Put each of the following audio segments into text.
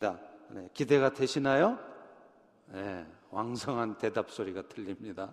네, 기대가 되시나요? 네, 왕성한 대답 소리가 들립니다.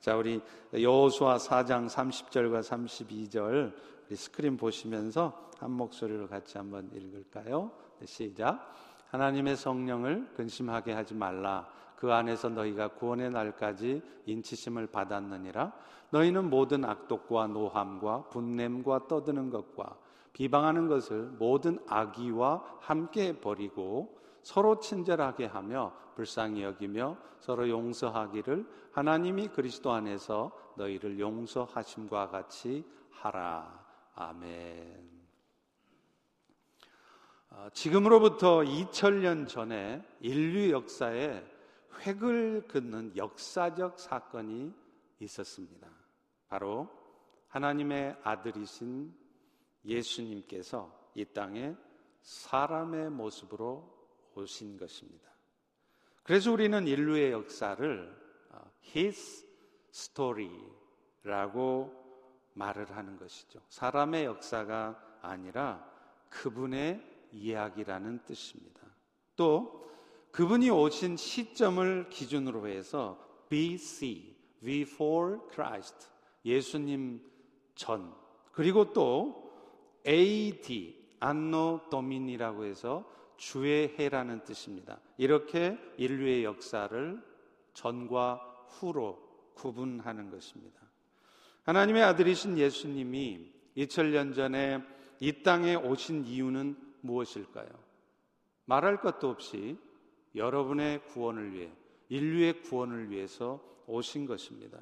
자, 우리 여호수아 4장 30절과 32절 우리 스크린 보시면서 한 목소리로 같이 한번 읽을까요? 네, 시작. 하나님의 성령을 근심하게 하지 말라. 그 안에서 너희가 구원의 날까지 인치심을 받았느니라. 너희는 모든 악독과 노함과 분냄과 떠드는 것과 비방하는 것을 모든 악의와 함께 버리고 서로 친절하게 하며 불쌍히 여기며 서로 용서하기를 하나님이 그리스도 안에서 너희를 용서하심과 같이 하라. 아멘. 어, 지금으로부터 2000년 전에 인류 역사에 획을 긋는 역사적 사건이 있었습니다. 바로 하나님의 아들이신 예수님께서 이 땅에 사람의 모습으로 오신 것입니다. 그래서 우리는 인류의 역사를 어, His Story라고 말을 하는 것이죠. 사람의 역사가 아니라 그분의 이야기라는 뜻입니다. 또 그분이 오신 시점을 기준으로 해서 BC, before Christ, 예수님 전, 그리고 또 AD, 안노 도민이라고 해서 주의 해라는 뜻입니다. 이렇게 인류의 역사를 전과 후로 구분하는 것입니다. 하나님의 아들이신 예수님이 2000년 전에 이 땅에 오신 이유는 무엇일까요? 말할 것도 없이 여러분의 구원을 위해, 인류의 구원을 위해서 오신 것입니다.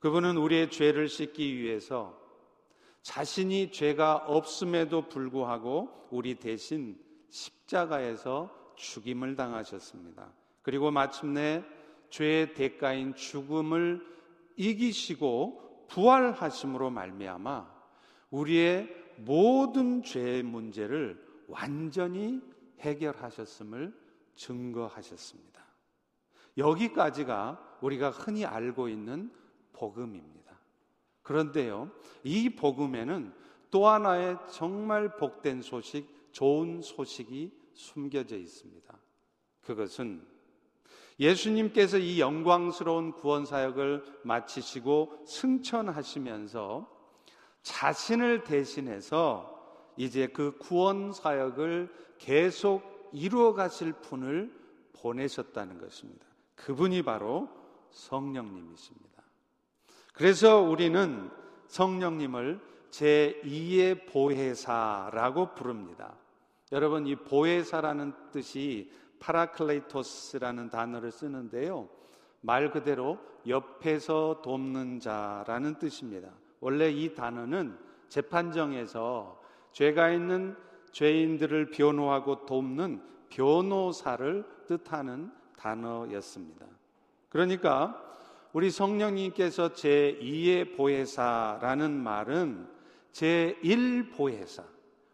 그분은 우리의 죄를 씻기 위해서 자신이 죄가 없음에도 불구하고 우리 대신 십자가에서 죽임을 당하셨습니다. 그리고 마침내 죄의 대가인 죽음을 이기시고 부활하심으로 말미암아 우리의 모든 죄의 문제를 완전히 해결하셨음을 증거하셨습니다. 여기까지가 우리가 흔히 알고 있는 복음입니다. 그런데요, 이 복음에는 또 하나의 정말 복된 소식, 좋은 소식이 숨겨져 있습니다. 그것은 예수님께서 이 영광스러운 구원 사역을 마치시고 승천하시면서 자신을 대신해서 이제 그 구원 사역을 계속 이루어 가실 분을 보내셨다는 것입니다. 그분이 바로 성령님이십니다. 그래서 우리는 성령님을 제2의 보혜사라고 부릅니다. 여러분, 이 보혜사라는 뜻이 παράκλητος라는 단어를 쓰는데요. 말 그대로 옆에서 돕는 자라는 뜻입니다. 원래 이 단어는 재판정에서 죄가 있는 죄인들을 변호하고 돕는 변호사를 뜻하는 단어였습니다. 그러니까 우리 성령님께서 제2의 보혜사라는 말은 제1 보혜사,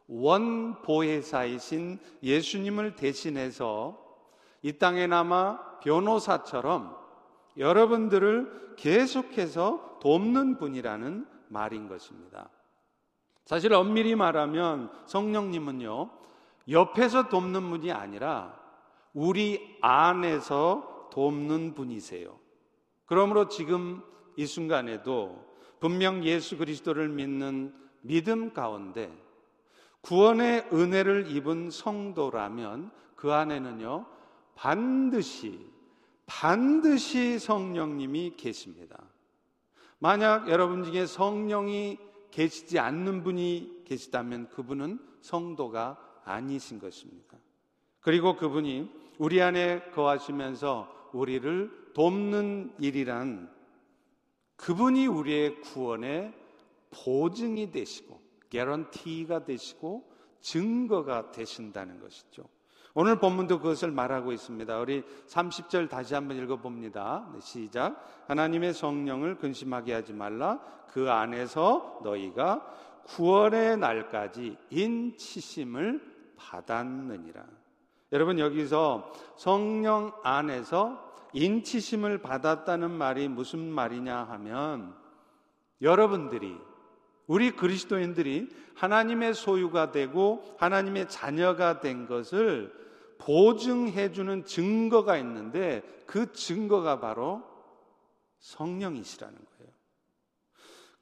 원 보혜사이신 예수님을 대신해서 이 땅에 남아 변호사처럼 여러분들을 계속해서 돕는 분이라는 말인 것입니다. 사실 엄밀히 말하면 성령님은요, 옆에서 돕는 분이 아니라 우리 안에서 돕는 분이세요. 그러므로 지금 이 순간에도 분명 예수 그리스도를 믿는 믿음 가운데 구원의 은혜를 입은 성도라면 그 안에는요, 반드시, 반드시 성령님이 계십니다. 만약 여러분 중에 성령이 계시지 않는 분이 계시다면 그분은 성도가 아니신 것입니다. 그리고 그분이 우리 안에 거하시면서 우리를 돕는 일이란 그분이 우리의 구원의 보증이 되시고 개런티가 되시고 증거가 되신다는 것이죠. 오늘 본문도 그것을 말하고 있습니다. 우리 30절 다시 한번 읽어봅니다. 네, 시작. 하나님의 성령을 근심하게 하지 말라. 그 안에서 너희가 구원의 날까지 인치심을 받았느니라. 여러분 여기서 성령 안에서 인치심을 받았다는 말이 무슨 말이냐 하면 여러분들이 우리 그리스도인들이 하나님의 소유가 되고 하나님의 자녀가 된 것을 보증해 주는 증거가 있는데 그 증거가 바로 성령이시라는 거예요.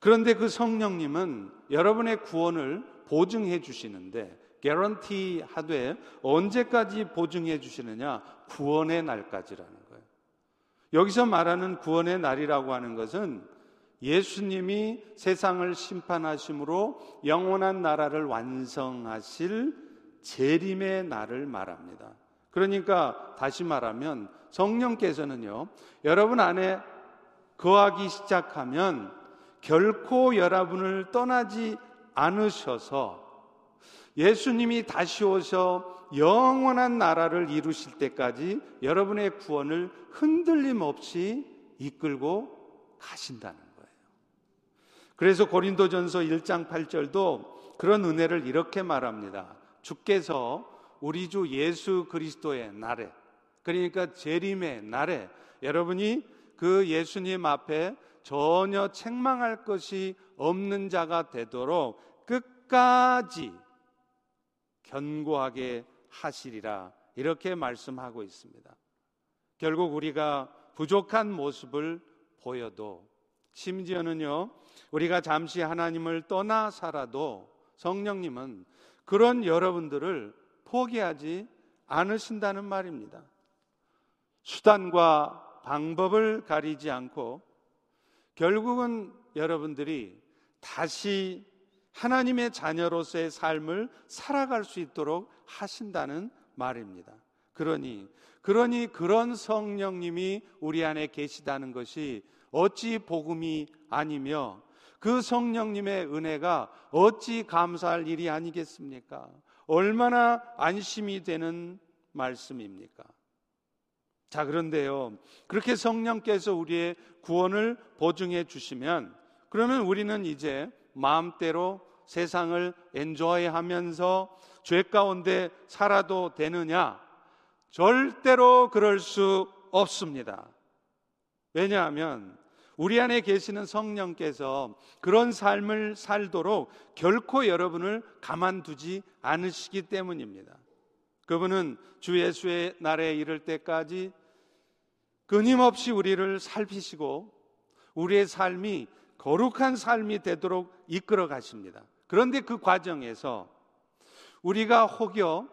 그런데 그 성령님은 여러분의 구원을 보증해 주시는데 개런티 하되 언제까지 보증해 주시느냐? 구원의 날까지라는. 여기서 말하는 구원의 날이라고 하는 것은 예수님이 세상을 심판하심으로 영원한 나라를 완성하실 재림의 날을 말합니다. 그러니까 다시 말하면 성령께서는요, 여러분 안에 거하기 시작하면 결코 여러분을 떠나지 않으셔서 예수님이 다시 오셔 영원한 나라를 이루실 때까지 여러분의 구원을 흔들림 없이 이끌고 가신다는 거예요. 그래서 고린도전서 1장 8절도 그런 은혜를 이렇게 말합니다. 주께서 우리 주 예수 그리스도의 날에 그러니까 재림의 날에 여러분이 그 예수님 앞에 전혀 책망할 것이 없는 자가 되도록 끝까지 견고하게 하시리라 이렇게 말씀하고 있습니다. 결국 우리가 부족한 모습을 보여도 심지어는요 우리가 잠시 하나님을 떠나 살아도 성령님은 그런 여러분들을 포기하지 않으신다는 말입니다. 수단과 방법을 가리지 않고 결국은 여러분들이 다시 하나님의 자녀로서의 삶을 살아갈 수 있도록 하신다는 말입니다. 그러니, 그러니 그런 성령님이 우리 안에 계시다는 것이 어찌 복음이 아니며 그 성령님의 은혜가 어찌 감사할 일이 아니겠습니까? 얼마나 안심이 되는 말씀입니까? 자, 그런데요. 그렇게 성령께서 우리의 구원을 보증해 주시면 그러면 우리는 이제 마음대로 세상을 엔조이 하면서 죄 가운데 살아도 되느냐? 절대로 그럴 수 없습니다. 왜냐하면 우리 안에 계시는 성령께서 그런 삶을 살도록 결코 여러분을 가만두지 않으시기 때문입니다. 그분은 주 예수의 날에 이를 때까지 끊임없이 우리를 살피시고 우리의 삶이 거룩한 삶이 되도록 이끌어 가십니다. 그런데 그 과정에서 우리가 혹여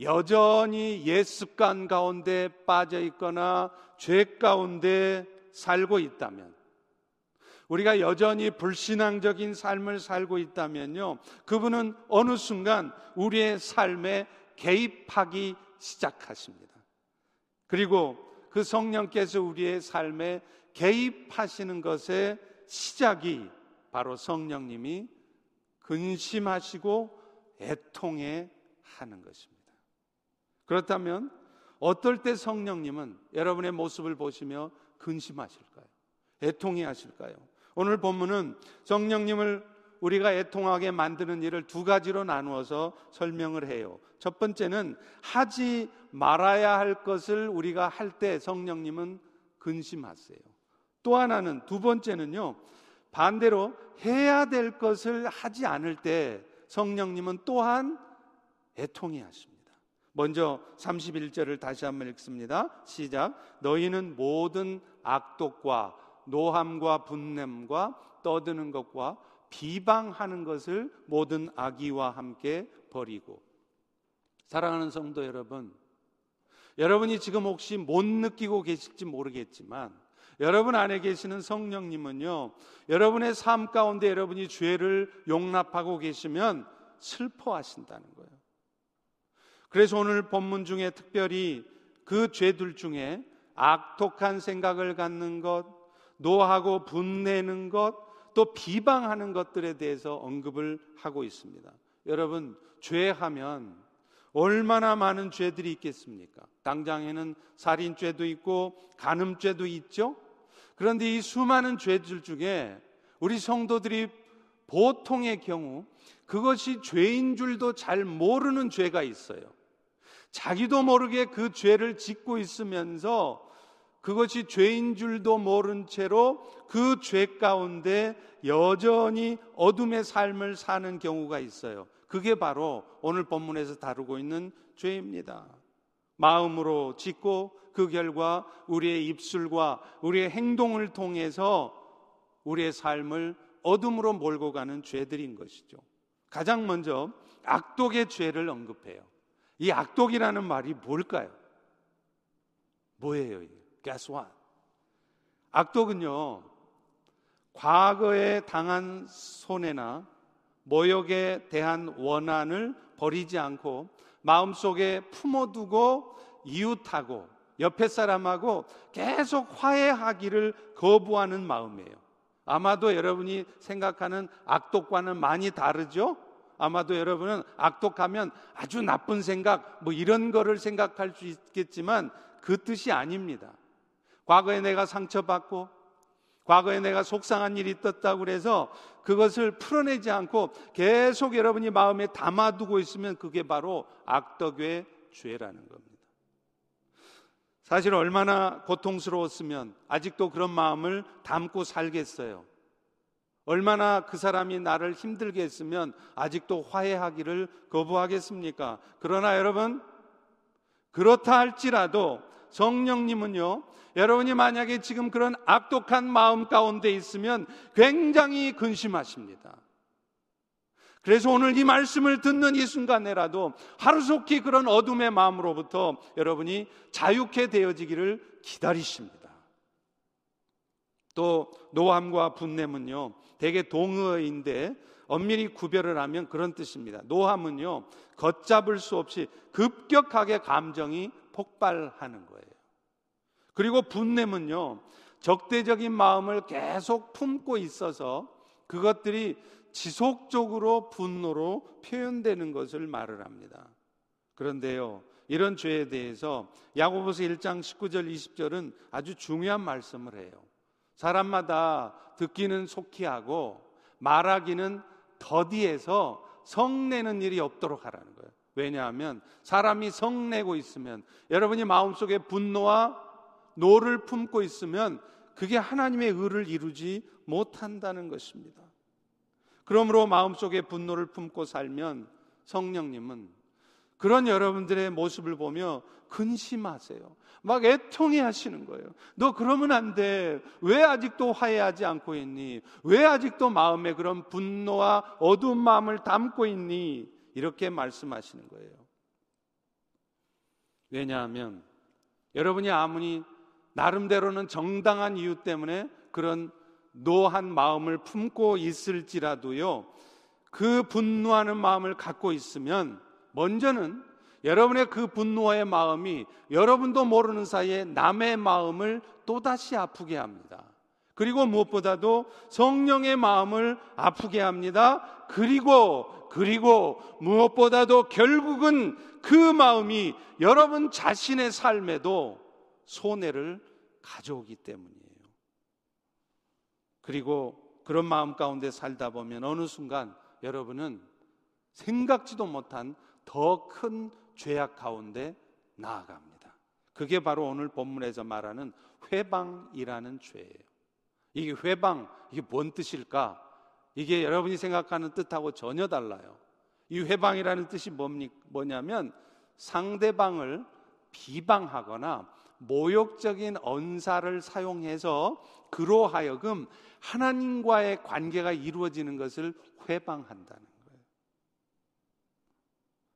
여전히 옛 습관 가운데 빠져 있거나 죄 가운데 살고 있다면 우리가 여전히 불신앙적인 삶을 살고 있다면요. 그분은 어느 순간 우리의 삶에 개입하기 시작하십니다. 그리고 그 성령께서 우리의 삶에 개입하시는 것의 시작이 바로 성령님이 근심하시고 애통해 하는 것입니다. 그렇다면 어떨 때 성령님은 여러분의 모습을 보시며 근심하실까요? 애통해 하실까요? 오늘 본문은 성령님을 우리가 애통하게 만드는 일을 두 가지로 나누어서 설명을 해요. 첫 번째는 하지 말아야 할 것을 우리가 할 때 성령님은 근심하세요. 또 하나는 두 번째는요. 반대로 해야 될 것을 하지 않을 때 성령님은 또한 애통해 하십니다. 먼저 31절을 다시 한번 읽습니다. 시작. 너희는 모든 악독과 노함과 분냄과 떠드는 것과 비방하는 것을 모든 악의와 함께 버리고 사랑하는 성도 여러분 여러분이 지금 혹시 못 느끼고 계실지 모르겠지만 여러분 안에 계시는 성령님은요, 여러분의 삶 가운데 여러분이 죄를 용납하고 계시면 슬퍼하신다는 거예요. 그래서 오늘 본문 중에 특별히 그 죄들 중에 악독한 생각을 갖는 것, 노하고 분내는 것, 또 비방하는 것들에 대해서 언급을 하고 있습니다. 여러분, 죄하면 얼마나 많은 죄들이 있겠습니까? 당장에는 살인죄도 있고 간음죄도 있죠. 그런데 이 수많은 죄들 중에 우리 성도들이 보통의 경우 그것이 죄인 줄도 잘 모르는 죄가 있어요. 자기도 모르게 그 죄를 짓고 있으면서 그것이 죄인 줄도 모른 채로 그 죄 가운데 여전히 어둠의 삶을 사는 경우가 있어요. 그게 바로 오늘 본문에서 다루고 있는 죄입니다. 마음으로 짓고 그 결과 우리의 입술과 우리의 행동을 통해서 우리의 삶을 어둠으로 몰고 가는 죄들인 것이죠. 가장 먼저 악독의 죄를 언급해요. 이 악독이라는 말이 뭘까요? 뭐예요? Guess what? 악독은요, 과거에 당한 손해나 모욕에 대한 원한을 버리지 않고 마음속에 품어두고 이웃하고 옆에 사람하고 계속 화해하기를 거부하는 마음이에요. 아마도 여러분이 생각하는 악독과는 많이 다르죠? 아마도 여러분은 악독하면 아주 나쁜 생각, 뭐 이런 거를 생각할 수 있겠지만 그 뜻이 아닙니다. 과거에 내가 상처받고 과거에 내가 속상한 일이 있었다고 그래서 그것을 풀어내지 않고 계속 여러분이 마음에 담아두고 있으면 그게 바로 악덕의 죄라는 겁니다. 사실 얼마나 고통스러웠으면 아직도 그런 마음을 담고 살겠어요. 얼마나 그 사람이 나를 힘들게 했으면 아직도 화해하기를 거부하겠습니까? 그러나 여러분, 그렇다 할지라도 성령님은요, 여러분이 만약에 지금 그런 악독한 마음 가운데 있으면 굉장히 근심하십니다. 그래서 오늘 이 말씀을 듣는 이 순간에라도 하루속히 그런 어둠의 마음으로부터 여러분이 자유케 되어지기를 기다리십니다. 또 노함과 분냄은요 대개 동의어인데 엄밀히 구별을 하면 그런 뜻입니다. 노함은요 걷잡을 수 없이 급격하게 감정이 폭발하는 거예요. 그리고 분냄은요, 적대적인 마음을 계속 품고 있어서 그것들이 지속적으로 분노로 표현되는 것을 말을 합니다. 그런데요, 이런 죄에 대해서 야고보서 1장 19절 20절은 아주 중요한 말씀을 해요. 사람마다 듣기는 속히 하고 말하기는 더디해서 성내는 일이 없도록 하라는 거예요. 왜냐하면 사람이 성내고 있으면 여러분이 마음속에 분노와 노를 품고 있으면 그게 하나님의 의를 이루지 못한다는 것입니다. 그러므로 마음속에 분노를 품고 살면 성령님은 그런 여러분들의 모습을 보며 근심하세요. 막 애통해 하시는 거예요. 너 그러면 안 돼. 왜 아직도 화해하지 않고 있니? 왜 아직도 마음에 그런 분노와 어두운 마음을 담고 있니? 이렇게 말씀하시는 거예요. 왜냐하면 여러분이 아무리 나름대로는 정당한 이유 때문에 그런 노한 마음을 품고 있을지라도요, 그 분노하는 마음을 갖고 있으면 먼저는 여러분의 그 분노의 마음이 여러분도 모르는 사이에 남의 마음을 또다시 아프게 합니다. 그리고 무엇보다도 성령의 마음을 아프게 합니다. 그리고 그리고 무엇보다도 결국은 그 마음이 여러분 자신의 삶에도 손해를 가져오기 때문이에요. 그리고 그런 마음 가운데 살다 보면 어느 순간 여러분은 생각지도 못한 더 큰 죄악 가운데 나아갑니다. 그게 바로 오늘 본문에서 말하는 회방이라는 죄예요. 이게 회방, 이게 뭔 뜻일까? 이게 여러분이 생각하는 뜻하고 전혀 달라요. 이 회방이라는 뜻이 뭐냐면 상대방을 비방하거나 모욕적인 언사를 사용해서 그로 하여금 하나님과의 관계가 이루어지는 것을 회방한다는 거예요.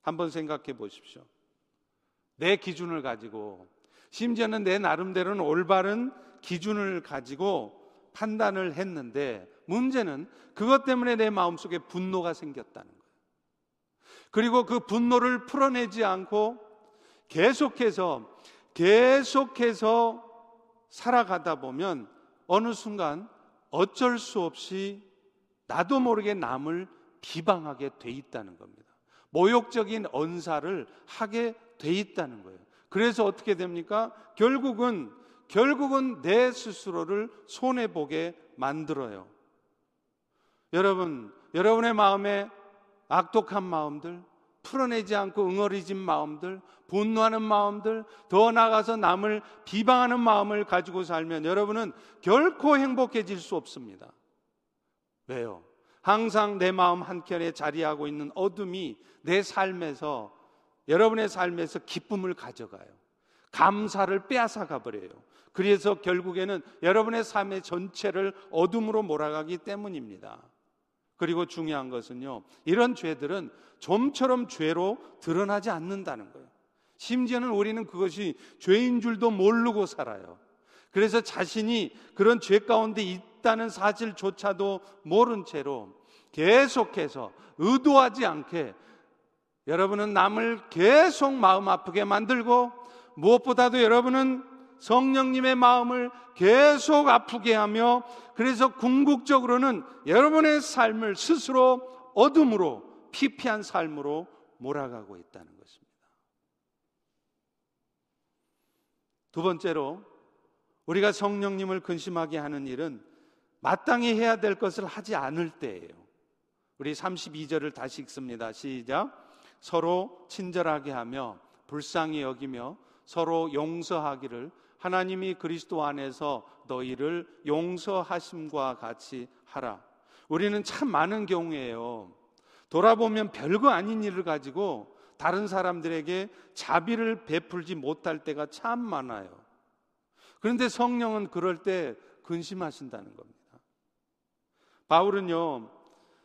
한번 생각해 보십시오. 내 기준을 가지고 심지어는 내 나름대로는 올바른 기준을 가지고 판단을 했는데 문제는 그것 때문에 내 마음속에 분노가 생겼다는 거예요. 그리고 그 분노를 풀어내지 않고 계속해서 계속해서 살아가다 보면 어느 순간 어쩔 수 없이 나도 모르게 남을 비방하게 돼 있다는 겁니다. 모욕적인 언사를 하게 돼 있다는 거예요. 그래서 어떻게 됩니까? 결국은 결국은 내 스스로를 손해 보게 만들어요. 여러분, 여러분의 마음에 악독한 마음들, 풀어내지 않고 응어리진 마음들, 분노하는 마음들, 더 나아가서 남을 비방하는 마음을 가지고 살면 여러분은 결코 행복해질 수 없습니다. 왜요? 항상 내 마음 한켠에 자리하고 있는 어둠이 내 삶에서 여러분의 삶에서 기쁨을 가져가요. 감사를 빼앗아 가 버려요. 그래서 결국에는 여러분의 삶의 전체를 어둠으로 몰아가기 때문입니다. 그리고 중요한 것은요, 이런 죄들은 좀처럼 죄로 드러나지 않는다는 거예요. 심지어는 우리는 그것이 죄인 줄도 모르고 살아요. 그래서 자신이 그런 죄 가운데 있다는 사실조차도 모른 채로 계속해서 의도하지 않게 여러분은 남을 계속 마음 아프게 만들고 무엇보다도 여러분은 성령님의 마음을 계속 아프게 하며 그래서 궁극적으로는 여러분의 삶을 스스로 어둠으로 피폐한 삶으로 몰아가고 있다는 것입니다. 두 번째로 우리가 성령님을 근심하게 하는 일은 마땅히 해야 될 것을 하지 않을 때예요. 우리 32절을 다시 읽습니다. 시작. 서로 친절하게 하며 불쌍히 여기며 서로 용서하기를 하나님이 그리스도 안에서 너희를 용서하심과 같이 하라. 우리는 참 많은 경우에요. 돌아보면 별거 아닌 일을 가지고 다른 사람들에게 자비를 베풀지 못할 때가 참 많아요. 그런데 성령은 그럴 때 근심하신다는 겁니다. 바울은요,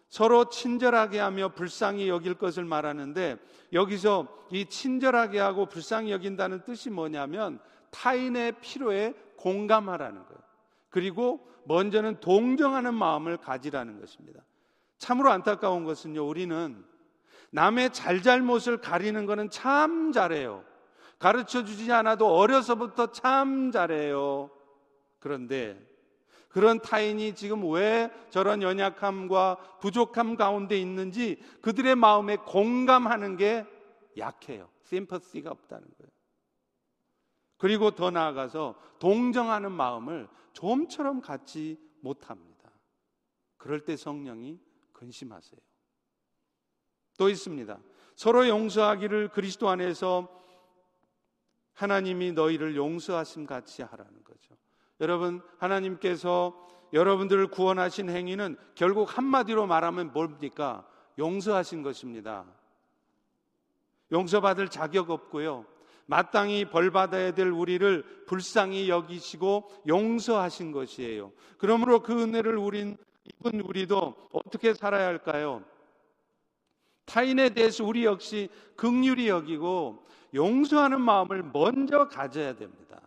서로 친절하게 하며 불쌍히 여길 것을 말하는데 여기서 이 친절하게 하고 불쌍히 여긴다는 뜻이 뭐냐면 타인의 필요에 공감하라는 거예요. 그리고 먼저는 동정하는 마음을 가지라는 것입니다. 참으로 안타까운 것은요, 우리는 남의 잘잘못을 가리는 것은 참 잘해요. 가르쳐 주지 않아도 어려서부터 참 잘해요. 그런데 그런 타인이 지금 왜 저런 연약함과 부족함 가운데 있는지 그들의 마음에 공감하는 게 약해요. 심퍼시가 없다는 거예요. 그리고 더 나아가서 동정하는 마음을 좀처럼 갖지 못합니다. 그럴 때 성령이 근심하세요. 또 있습니다. 서로 용서하기를 그리스도 안에서 하나님이 너희를 용서하심 같이 하라는 거죠. 여러분, 하나님께서 여러분들을 구원하신 행위는 결국 한마디로 말하면 뭡니까? 용서하신 것입니다. 용서받을 자격 없고요. 마땅히 벌받아야 될 우리를 불쌍히 여기시고 용서하신 것이에요. 그러므로 그 은혜를 우린 입은 우리도 어떻게 살아야 할까요? 타인에 대해서 우리 역시 극률이 여기고 용서하는 마음을 먼저 가져야 됩니다.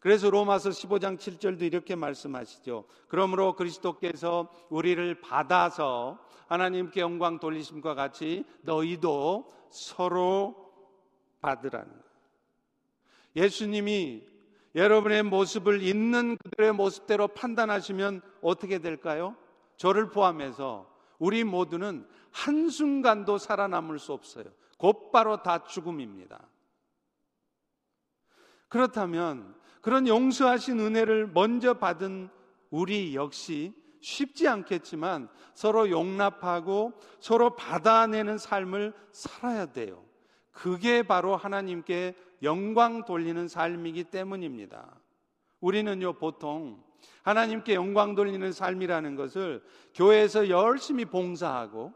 그래서 로마서 15장 7절도 이렇게 말씀하시죠. 그러므로 그리스도께서 우리를 받아서 하나님께 영광 돌리심과 같이 너희도 서로 받으라는 거예요. 예수님이 여러분의 모습을 있는 그들의 모습대로 판단하시면 어떻게 될까요? 저를 포함해서 우리 모두는 한순간도 살아남을 수 없어요. 곧바로 다 죽음입니다. 그렇다면 그런 용서하신 은혜를 먼저 받은 우리 역시 쉽지 않겠지만 서로 용납하고 서로 받아내는 삶을 살아야 돼요. 그게 바로 하나님께 영광 돌리는 삶이기 때문입니다. 우리는요, 보통 하나님께 영광 돌리는 삶이라는 것을 교회에서 열심히 봉사하고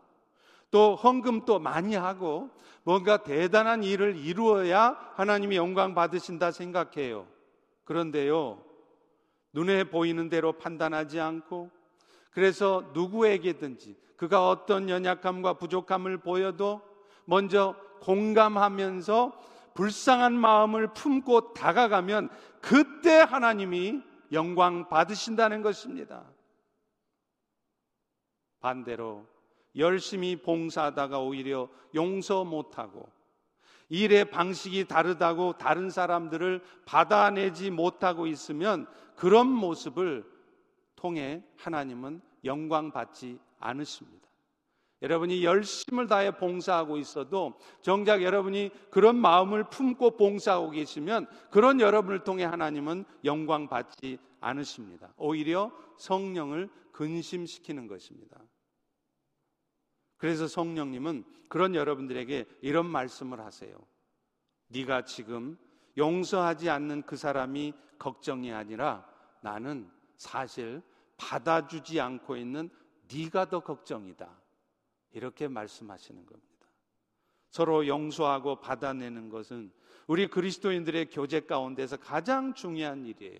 또 헌금도 많이 하고 뭔가 대단한 일을 이루어야 하나님이 영광 받으신다 생각해요. 그런데요, 눈에 보이는 대로 판단하지 않고 그래서 누구에게든지 그가 어떤 연약함과 부족함을 보여도 먼저 공감하면서 불쌍한 마음을 품고 다가가면 그때 하나님이 영광 받으신다는 것입니다. 반대로 열심히 봉사하다가 오히려 용서 못하고 일의 방식이 다르다고 다른 사람들을 받아내지 못하고 있으면 그런 모습을 통해 하나님은 영광 받지 않으십니다. 여러분이 열심을 다해 봉사하고 있어도 정작 여러분이 그런 마음을 품고 봉사하고 계시면 그런 여러분을 통해 하나님은 영광 받지 않으십니다. 오히려 성령을 근심시키는 것입니다. 그래서 성령님은 그런 여러분들에게 이런 말씀을 하세요. 네가 지금 용서하지 않는 그 사람이 걱정이 아니라 나는 사실 받아주지 않고 있는 네가 더 걱정이다. 이렇게 말씀하시는 겁니다. 서로 용서하고 받아내는 것은 우리 그리스도인들의 교제 가운데서 가장 중요한 일이에요.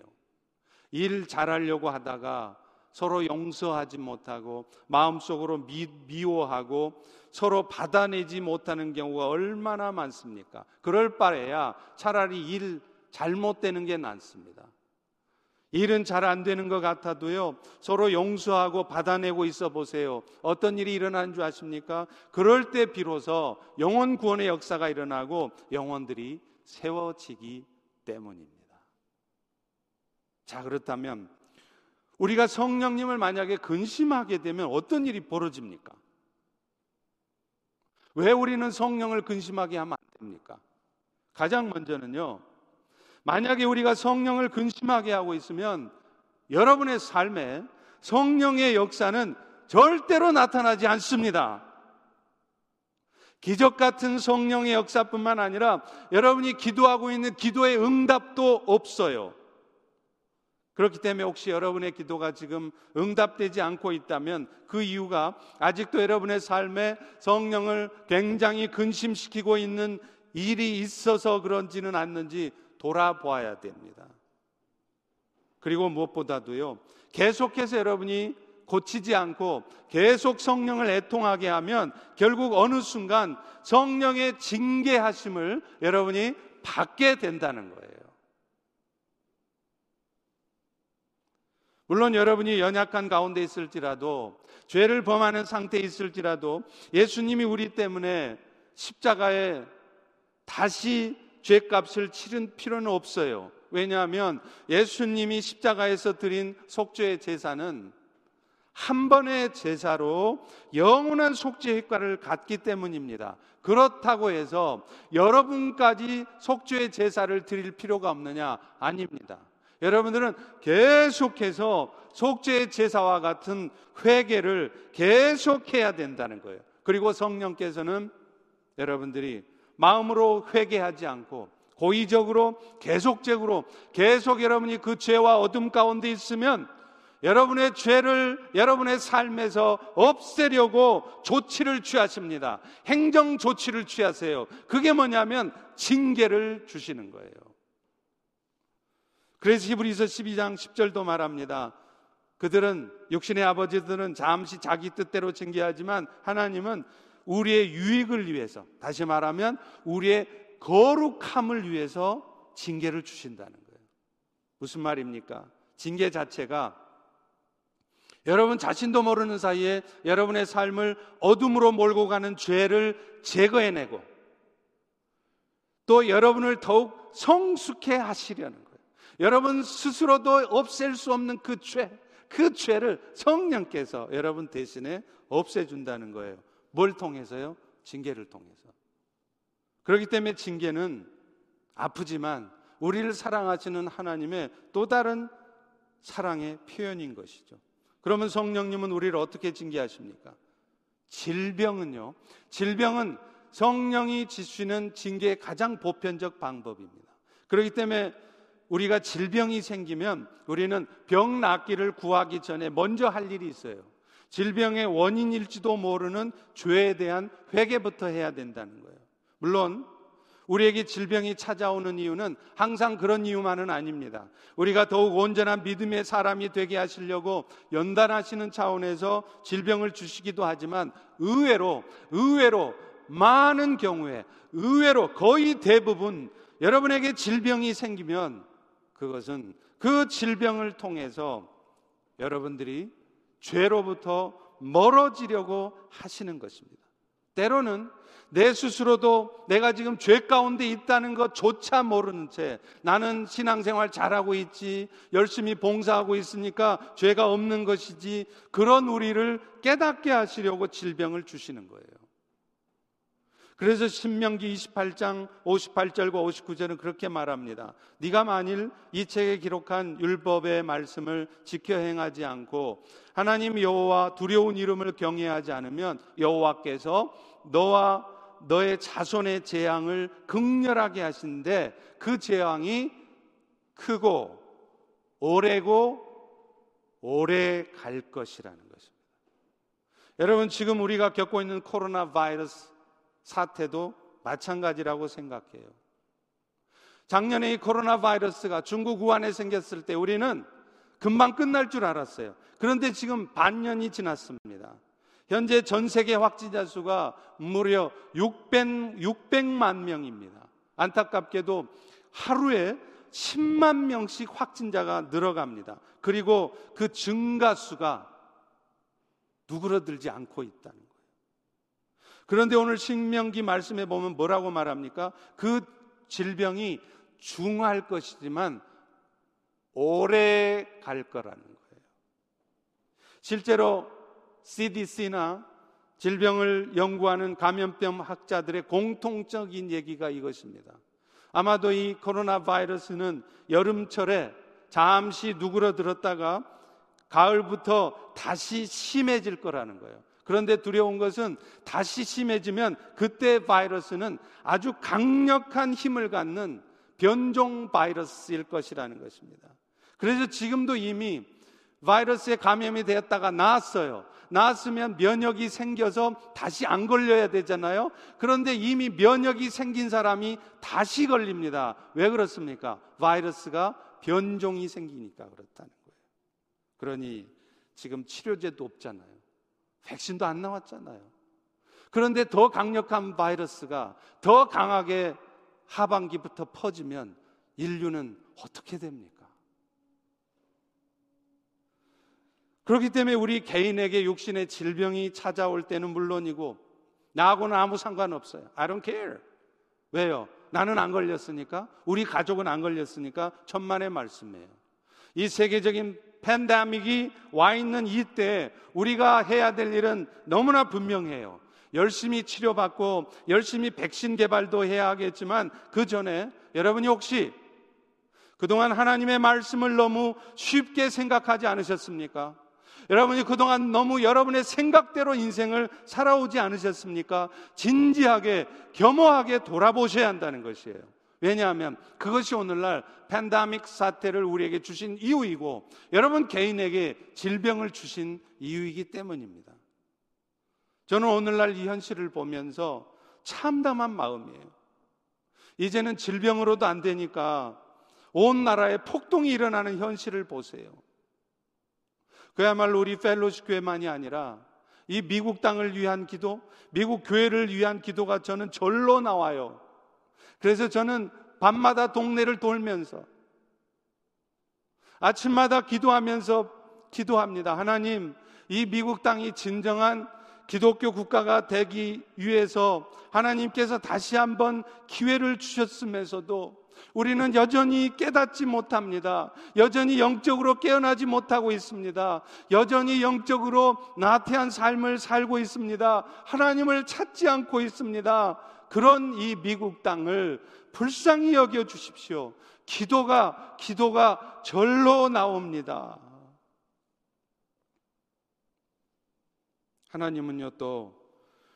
일 잘하려고 하다가 서로 용서하지 못하고 마음속으로 미, 미워하고 서로 받아내지 못하는 경우가 얼마나 많습니까? 그럴 바에야 차라리 일 잘못되는 게 낫습니다. 일은 잘 안 되는 것 같아도요, 서로 용서하고 받아내고 있어 보세요. 어떤 일이 일어나는 줄 아십니까? 그럴 때 비로소 영원 구원의 역사가 일어나고 영혼들이 세워지기 때문입니다. 자, 그렇다면 우리가 성령님을 만약에 근심하게 되면 어떤 일이 벌어집니까? 왜 우리는 성령을 근심하게 하면 안 됩니까? 가장 먼저는요, 만약에 우리가 성령을 근심하게 하고 있으면 여러분의 삶에 성령의 역사는 절대로 나타나지 않습니다. 기적 같은 성령의 역사뿐만 아니라 여러분이 기도하고 있는 기도의 응답도 없어요. 그렇기 때문에 혹시 여러분의 기도가 지금 응답되지 않고 있다면 그 이유가 아직도 여러분의 삶에 성령을 굉장히 근심시키고 있는 일이 있어서 그런지는 않는지 돌아보아야 됩니다. 그리고 무엇보다도요, 계속해서 여러분이 고치지 않고 계속 성령을 애통하게 하면 결국 어느 순간 성령의 징계하심을 여러분이 받게 된다는 거예요. 물론 여러분이 연약한 가운데 있을지라도 죄를 범하는 상태에 있을지라도 예수님이 우리 때문에 십자가에 다시 죄값을 치른 필요는 없어요. 왜냐하면 예수님이 십자가에서 드린 속죄의 제사는 한 번의 제사로 영원한 속죄 효과를 갖기 때문입니다. 그렇다고 해서 여러분까지 속죄의 제사를 드릴 필요가 없느냐? 아닙니다. 여러분들은 계속해서 속죄의 제사와 같은 회개를 계속해야 된다는 거예요. 그리고 성령께서는 여러분들이 마음으로 회개하지 않고 고의적으로 계속적으로 계속 여러분이 그 죄와 어둠 가운데 있으면 여러분의 죄를 여러분의 삶에서 없애려고 조치를 취하십니다. 행정 조치를 취하세요. 그게 뭐냐면 징계를 주시는 거예요. 그래서 히브리서 12장 10절도 말합니다. 그들은 육신의 아버지들은 잠시 자기 뜻대로 징계하지만 하나님은 우리의 유익을 위해서 다시 말하면 우리의 거룩함을 위해서 징계를 주신다는 거예요. 무슨 말입니까? 징계 자체가 여러분 자신도 모르는 사이에 여러분의 삶을 어둠으로 몰고 가는 죄를 제거해내고 또 여러분을 더욱 성숙해 하시려는 거예요. 여러분 스스로도 없앨 수 없는 그 죄, 그 죄를 성령께서 여러분 대신에 없애준다는 거예요. 뭘 통해서요? 징계를 통해서. 그렇기 때문에 징계는 아프지만 우리를 사랑하시는 하나님의 또 다른 사랑의 표현인 것이죠. 그러면 성령님은 우리를 어떻게 징계하십니까? 질병은요. 질병은 성령이 지시는 징계의 가장 보편적 방법입니다. 그렇기 때문에 우리가 질병이 생기면 우리는 병 낫기를 구하기 전에 먼저 할 일이 있어요. 질병의 원인일지도 모르는 죄에 대한 회개부터 해야 된다는 거예요. 물론 우리에게 질병이 찾아오는 이유는 항상 그런 이유만은 아닙니다. 우리가 더욱 온전한 믿음의 사람이 되게 하시려고 연단하시는 차원에서 질병을 주시기도 하지만 의외로 의외로 많은 경우에 의외로 거의 대부분 여러분에게 질병이 생기면 그것은 그 질병을 통해서 여러분들이 죄로부터 멀어지려고 하시는 것입니다. 때로는 내 스스로도 내가 지금 죄 가운데 있다는 것조차 모르는 채 나는 신앙생활 잘하고 있지, 열심히 봉사하고 있으니까 죄가 없는 것이지, 그런 우리를 깨닫게 하시려고 질병을 주시는 거예요. 그래서 신명기 28장 58절과 59절은 그렇게 말합니다. 네가 만일 이 책에 기록한 율법의 말씀을 지켜 행하지 않고 하나님 여호와 두려운 이름을 경외하지 않으면 여호와께서 너와 너의 자손의 재앙을 극렬하게 하신데 그 재앙이 크고 오래고 오래 갈 것이라는 것입니다. 여러분 지금 우리가 겪고 있는 코로나 바이러스 사태도 마찬가지라고 생각해요. 작년에 이 코로나 바이러스가 중국 우한에 생겼을 때 우리는 금방 끝날 줄 알았어요. 그런데 지금 반년이 지났습니다. 현재 전 세계 확진자 수가 무려 600, 600만 명입니다. 안타깝게도 하루에 10만 명씩 확진자가 늘어갑니다. 그리고 그 증가수가 누그러들지 않고 있다는. 그런데 오늘 신명기 말씀에 보면 뭐라고 말합니까? 그 질병이 중할 것이지만 오래 갈 거라는 거예요. 실제로 CDC나 질병을 연구하는 감염병 학자들의 공통적인 얘기가 이것입니다. 아마도 이 코로나 바이러스는 여름철에 잠시 누그러들었다가 가을부터 다시 심해질 거라는 거예요. 그런데 두려운 것은 다시 심해지면 그때 바이러스는 아주 강력한 힘을 갖는 변종 바이러스일 것이라는 것입니다. 그래서 지금도 이미 바이러스에 감염이 되었다가 나았어요. 나았으면 면역이 생겨서 다시 안 걸려야 되잖아요. 그런데 이미 면역이 생긴 사람이 다시 걸립니다. 왜 그렇습니까? 바이러스가 변종이 생기니까 그렇다는 거예요. 그러니 지금 치료제도 없잖아요. 백신도 안 나왔잖아요. 그런데 더 강력한 바이러스가 더 강하게 하반기부터 퍼지면 인류는 어떻게 됩니까? 그렇기 때문에 우리 개인에게 육신의 질병이 찾아올 때는 물론이고 나하고는 아무 상관없어요. I don't care. 왜요? 나는 안 걸렸으니까 우리 가족은 안 걸렸으니까 천만의 말씀이에요. 이 세계적인 팬데믹이 와 있는 이때 우리가 해야 될 일은 너무나 분명해요. 열심히 치료받고 열심히 백신 개발도 해야 하겠지만 그 전에 여러분이 혹시 그동안 하나님의 말씀을 너무 쉽게 생각하지 않으셨습니까? 여러분이 그동안 너무 여러분의 생각대로 인생을 살아오지 않으셨습니까? 진지하게, 겸허하게 돌아보셔야 한다는 것이에요. 왜냐하면 그것이 오늘날 팬데믹 사태를 우리에게 주신 이유이고 여러분 개인에게 질병을 주신 이유이기 때문입니다. 저는 오늘날 이 현실을 보면서 참담한 마음이에요. 이제는 질병으로도 안 되니까 온 나라에 폭동이 일어나는 현실을 보세요. 그야말로 우리 펠로시 교회만이 아니라 이 미국 땅을 위한 기도, 미국 교회를 위한 기도가 저는 절로 나와요. 그래서 저는 밤마다 동네를 돌면서 아침마다 기도하면서 기도합니다. 하나님, 이 미국 땅이 진정한 기독교 국가가 되기 위해서 하나님께서 다시 한번 기회를 주셨으면서도 우리는 여전히 깨닫지 못합니다. 여전히 영적으로 깨어나지 못하고 있습니다. 여전히 영적으로 나태한 삶을 살고 있습니다. 하나님을 찾지 않고 있습니다. 그런 이 미국 땅을 불쌍히 여겨 주십시오. 기도가, 기도가 절로 나옵니다. 하나님은요, 또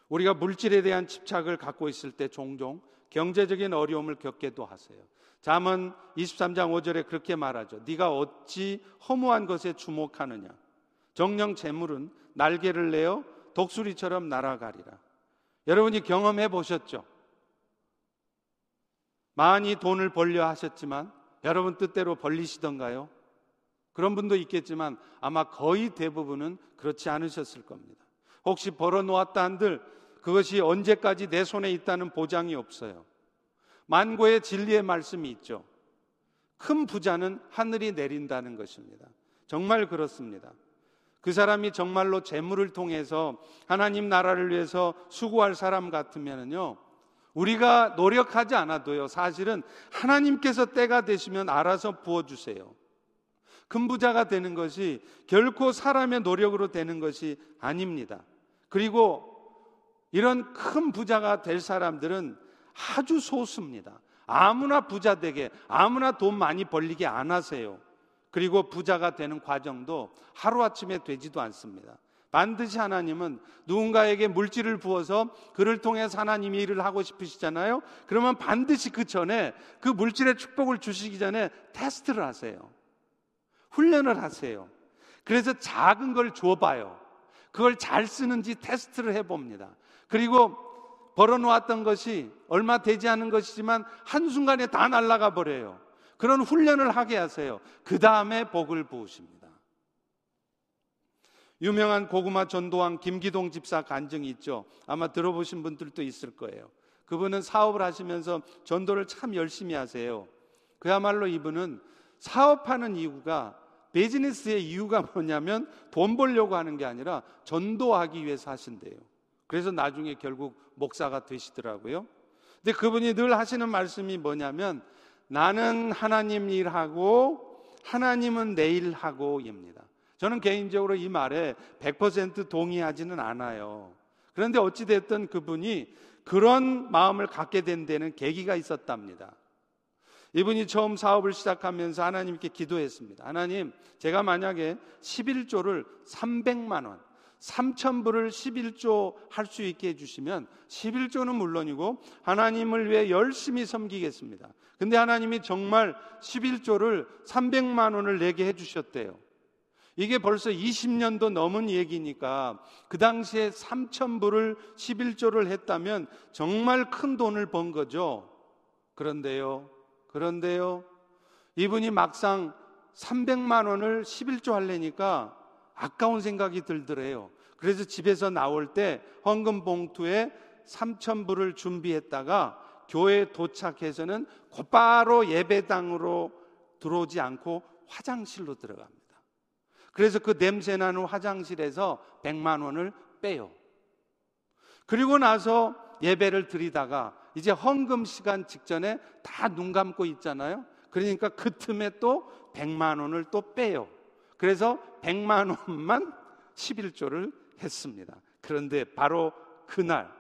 우리가 물질에 대한 집착을 갖고 있을 때 종종 경제적인 어려움을 겪게도 하세요. 잠언 23장 5절에 그렇게 말하죠. 네가 어찌 허무한 것에 주목하느냐. 정령 재물은 날개를 내어 독수리처럼 날아가리라. 여러분이 경험해 보셨죠? 많이 돈을 벌려 하셨지만 여러분 뜻대로 벌리시던가요? 그런 분도 있겠지만 아마 거의 대부분은 그렇지 않으셨을 겁니다. 혹시 벌어 놓았다 한들 그것이 언제까지 내 손에 있다는 보장이 없어요. 만고의 진리의 말씀이 있죠. 큰 부자는 하늘이 내린다는 것입니다. 정말 그렇습니다. 그 사람이 정말로 재물을 통해서 하나님 나라를 위해서 수고할 사람 같으면요. 우리가 노력하지 않아도요. 사실은 하나님께서 때가 되시면 알아서 부어주세요. 큰 부자가 되는 것이 결코 사람의 노력으로 되는 것이 아닙니다. 그리고 이런 큰 부자가 될 사람들은 아주 소수입니다. 아무나 부자 되게, 아무나 돈 많이 벌리게 안 하세요. 그리고 부자가 되는 과정도 하루아침에 되지도 않습니다. 반드시 하나님은 누군가에게 물질을 부어서 그를 통해서 하나님이 일을 하고 싶으시잖아요. 그러면 반드시 그 전에 그 물질의 축복을 주시기 전에 테스트를 하세요. 훈련을 하세요. 그래서 작은 걸 줘봐요. 그걸 잘 쓰는지 테스트를 해봅니다. 그리고 벌어놓았던 것이 얼마 되지 않은 것이지만 한순간에 다 날아가 버려요. 그런 훈련을 하게 하세요. 그 다음에 복을 부으십니다. 유명한 고구마 전도왕 김기동 집사 간증이 있죠. 아마 들어보신 분들도 있을 거예요. 그분은 사업을 하시면서 전도를 참 열심히 하세요. 그야말로 이분은 사업하는 이유가 비즈니스의 이유가 뭐냐면 돈 벌려고 하는 게 아니라 전도하기 위해서 하신대요. 그래서 나중에 결국 목사가 되시더라고요. 근데 그분이 늘 하시는 말씀이 뭐냐면 나는 하나님 일하고 하나님은 내 일하고입니다. 저는 개인적으로 이 말에 100% 동의하지는 않아요. 그런데 어찌됐든 그분이 그런 마음을 갖게 된 데는 계기가 있었답니다. 이분이 처음 사업을 시작하면서 하나님께 기도했습니다. 하나님, 제가 만약에 11조를 300만 원, 3천불을 11조 할 수 있게 해주시면 11조는 물론이고 하나님을 위해 열심히 섬기겠습니다. 근데 하나님이 정말 11조를 300만 원을 내게 해주셨대요. 이게 벌써 20년도 넘은 얘기니까 그 당시에 3천불을 11조를 했다면 정말 큰 돈을 번 거죠. 그런데요, 그런데요, 이분이 막상 300만 원을 11조 할래니까 아까운 생각이 들더래요. 그래서 집에서 나올 때 헌금 봉투에 3천 불을 준비했다가 교회에 도착해서는 곧바로 예배당으로 들어오지 않고 화장실로 들어갑니다. 그래서 그 냄새 나는 화장실에서 100만 원을 빼요. 그리고 나서 예배를 드리다가 이제 헌금 시간 직전에 다 눈 감고 있잖아요. 그러니까 그 틈에 또 100만 원을 또 빼요. 그래서 100만 원만 11조를 했습니다. 그런데 바로 그날,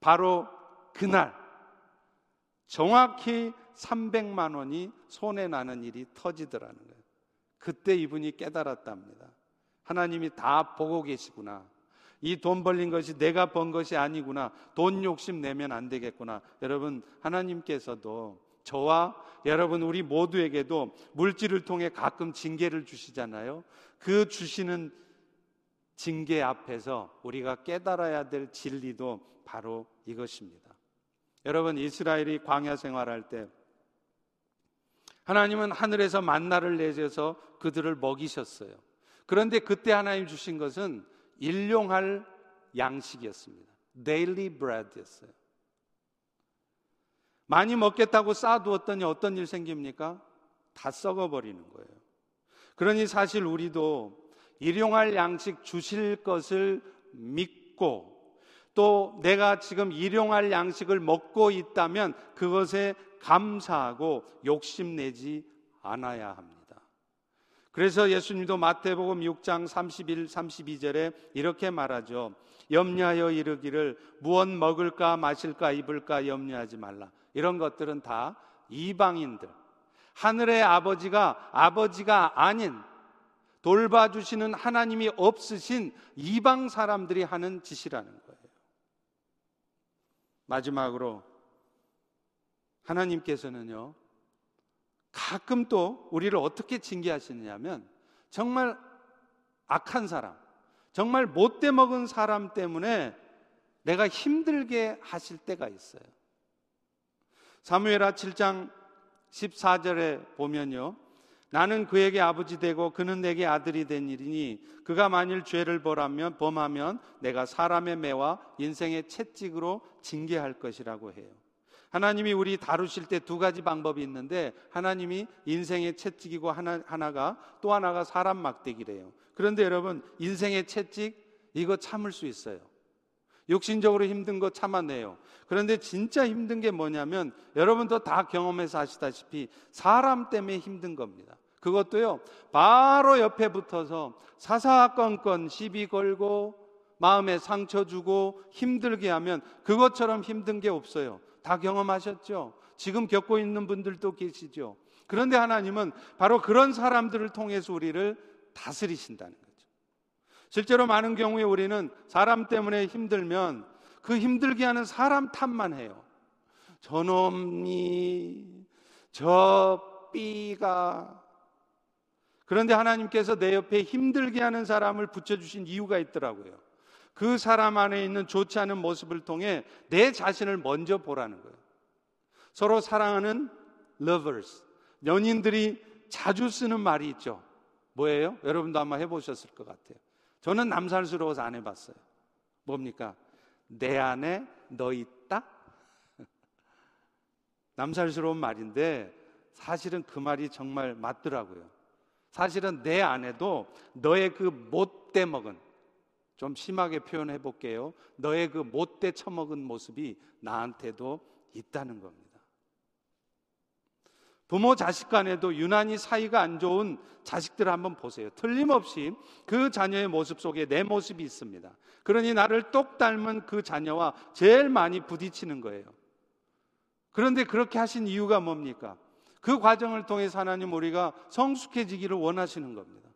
바로 그날, 정확히 300만 원이 손에 나는 일이 터지더라는 거예요. 그때 이분이 깨달았답니다. 하나님이 다 보고 계시구나. 이 돈 벌린 것이 내가 번 것이 아니구나. 돈 욕심 내면 안 되겠구나. 여러분, 하나님께서도 저와 여러분 우리 모두에게도 물질을 통해 가끔 징계를 주시잖아요. 그 주시는 징계 앞에서 우리가 깨달아야 될 진리도 바로 이것입니다. 여러분 이스라엘이 광야 생활할 때 하나님은 하늘에서 만나를 내셔서 그들을 먹이셨어요. 그런데 그때 하나님 주신 것은 일용할 양식이었습니다. daily bread였어요. 많이 먹겠다고 쌓아두었더니 어떤 일 생깁니까? 다 썩어버리는 거예요. 그러니 사실 우리도 일용할 양식 주실 것을 믿고 또 내가 지금 일용할 양식을 먹고 있다면 그것에 감사하고 욕심내지 않아야 합니다. 그래서 예수님도 마태복음 6장 31, 32절에 이렇게 말하죠. 염려하여 이르기를 무엇 먹을까 마실까 입을까 염려하지 말라. 이런 것들은 다 이방인들. 하늘의 아버지가 아버지가 아닌 돌봐주시는 하나님이 없으신 이방 사람들이 하는 짓이라는 거예요. 마지막으로 하나님께서는요, 가끔 또 우리를 어떻게 징계하시느냐면 정말 악한 사람, 정말 못돼 먹은 사람 때문에 내가 힘들게 하실 때가 있어요. 사무엘하 7장 14절에 보면요. 나는 그에게 아버지 되고 그는 내게 아들이 된 일이니 그가 만일 죄를 벌하면 범하면 내가 사람의 매와 인생의 채찍으로 징계할 것이라고 해요. 하나님이 우리 다루실 때 두 가지 방법이 있는데 하나님이 인생의 채찍이고 하나, 하나가 또 하나가 사람 막대기래요. 그런데 여러분 인생의 채찍 이거 참을 수 있어요. 욕심적으로 힘든 거 참아내요. 그런데 진짜 힘든 게 뭐냐면 여러분도 다 경험해서 아시다시피 사람 때문에 힘든 겁니다. 그것도요, 바로 옆에 붙어서 사사건건 시비 걸고 마음에 상처 주고 힘들게 하면 그것처럼 힘든 게 없어요. 다 경험하셨죠? 지금 겪고 있는 분들도 계시죠? 그런데 하나님은 바로 그런 사람들을 통해서 우리를 다스리신다는 거죠. 실제로 많은 경우에 우리는 사람 때문에 힘들면 그 힘들게 하는 사람 탓만 해요. 저놈이, 저 삐가. 그런데 하나님께서 내 옆에 힘들게 하는 사람을 붙여주신 이유가 있더라고요. 그 사람 안에 있는 좋지 않은 모습을 통해 내 자신을 먼저 보라는 거예요. 서로 사랑하는 lovers. 연인들이 자주 쓰는 말이 있죠. 뭐예요? 여러분도 아마 해보셨을 것 같아요. 저는 남살스러워서 안 해봤어요. 뭡니까? 내 안에 너 있다? 남살스러운 말인데 사실은 그 말이 정말 맞더라고요. 사실은 내 안에도 너의 그 못돼 먹은 좀 심하게 표현해 볼게요. 너의 그 못돼 처먹은 모습이 나한테도 있다는 겁니다. 부모 자식 간에도 유난히 사이가 안 좋은 자식들을 한번 보세요. 틀림없이 그 자녀의 모습 속에 내 모습이 있습니다. 그러니 나를 똑 닮은 그 자녀와 제일 많이 부딪히는 거예요. 그런데 그렇게 하신 이유가 뭡니까? 그 과정을 통해서 하나님 우리가 성숙해지기를 원하시는 겁니다.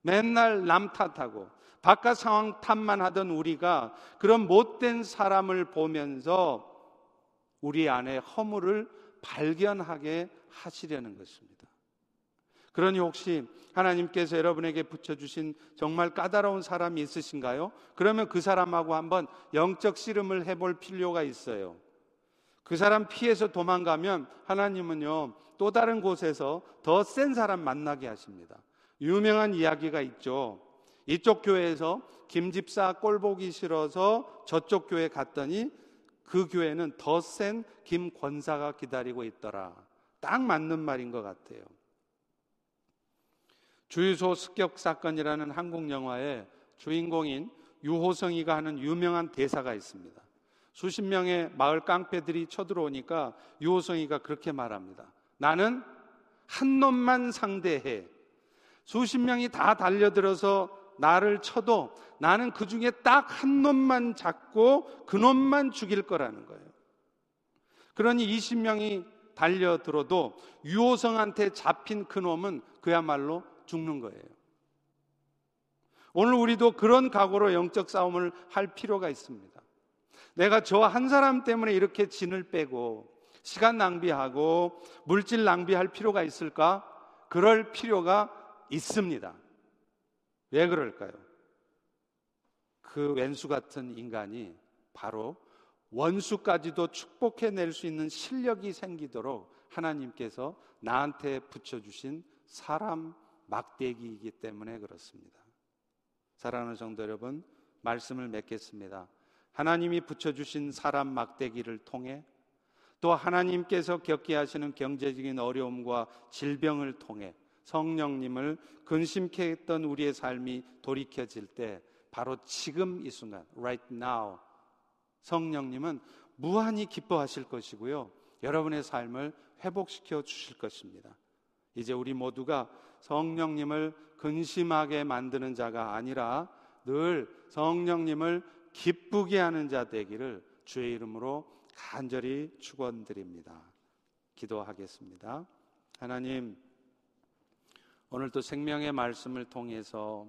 맨날 남 탓하고 바깥 상황 탓만 하던 우리가 그런 못된 사람을 보면서 우리 안에 허물을 발견하게 하시려는 것입니다. 그러니 혹시 하나님께서 여러분에게 붙여주신 정말 까다로운 사람이 있으신가요? 그러면 그 사람하고 한번 영적 씨름을 해볼 필요가 있어요. 그 사람 피해서 도망가면 하나님은요, 또 다른 곳에서 더 센 사람 만나게 하십니다. 유명한 이야기가 있죠. 이쪽 교회에서 김집사 꼴 보기 싫어서 저쪽 교회 갔더니 그 교회는 더 센 김권사가 기다리고 있더라. 딱 맞는 말인 것 같아요. 주유소 습격 사건이라는 한국 영화의 주인공인 유호성이가 하는 유명한 대사가 있습니다. 수십 명의 마을 깡패들이 쳐들어오니까 유호성이가 그렇게 말합니다. 나는 한 놈만 상대해. 수십 명이 다 달려들어서 나를 쳐도 나는 그 중에 딱 한 놈만 잡고 그 놈만 죽일 거라는 거예요. 그러니 20명이 달려들어도 유호성한테 잡힌 그 놈은 그야말로 죽는 거예요. 오늘 우리도 그런 각오로 영적 싸움을 할 필요가 있습니다. 내가 저 한 사람 때문에 이렇게 진을 빼고 시간 낭비하고 물질 낭비할 필요가 있을까? 그럴 필요가 있습니다. 왜 그럴까요? 그 왼수 같은 인간이 바로 원수까지도 축복해낼 수 있는 실력이 생기도록 하나님께서 나한테 붙여주신 사람 막대기이기 때문에 그렇습니다. 사랑하는 성도 여러분, 말씀을 맺겠습니다. 하나님이 붙여주신 사람 막대기를 통해 또 하나님께서 겪게 하시는 경제적인 어려움과 질병을 통해 성령님을 근심케 했던 우리의 삶이 돌이켜질 때 바로 지금 이 순간, right now, 성령님은 무한히 기뻐하실 것이고요. 여러분의 삶을 회복시켜 주실 것입니다. 이제 우리 모두가 성령님을 근심하게 만드는 자가 아니라 늘 성령님을 기쁘게 하는 자 되기를 주의 이름으로 간절히 축원드립니다. 기도하겠습니다. 하나님 오늘도 생명의 말씀을 통해서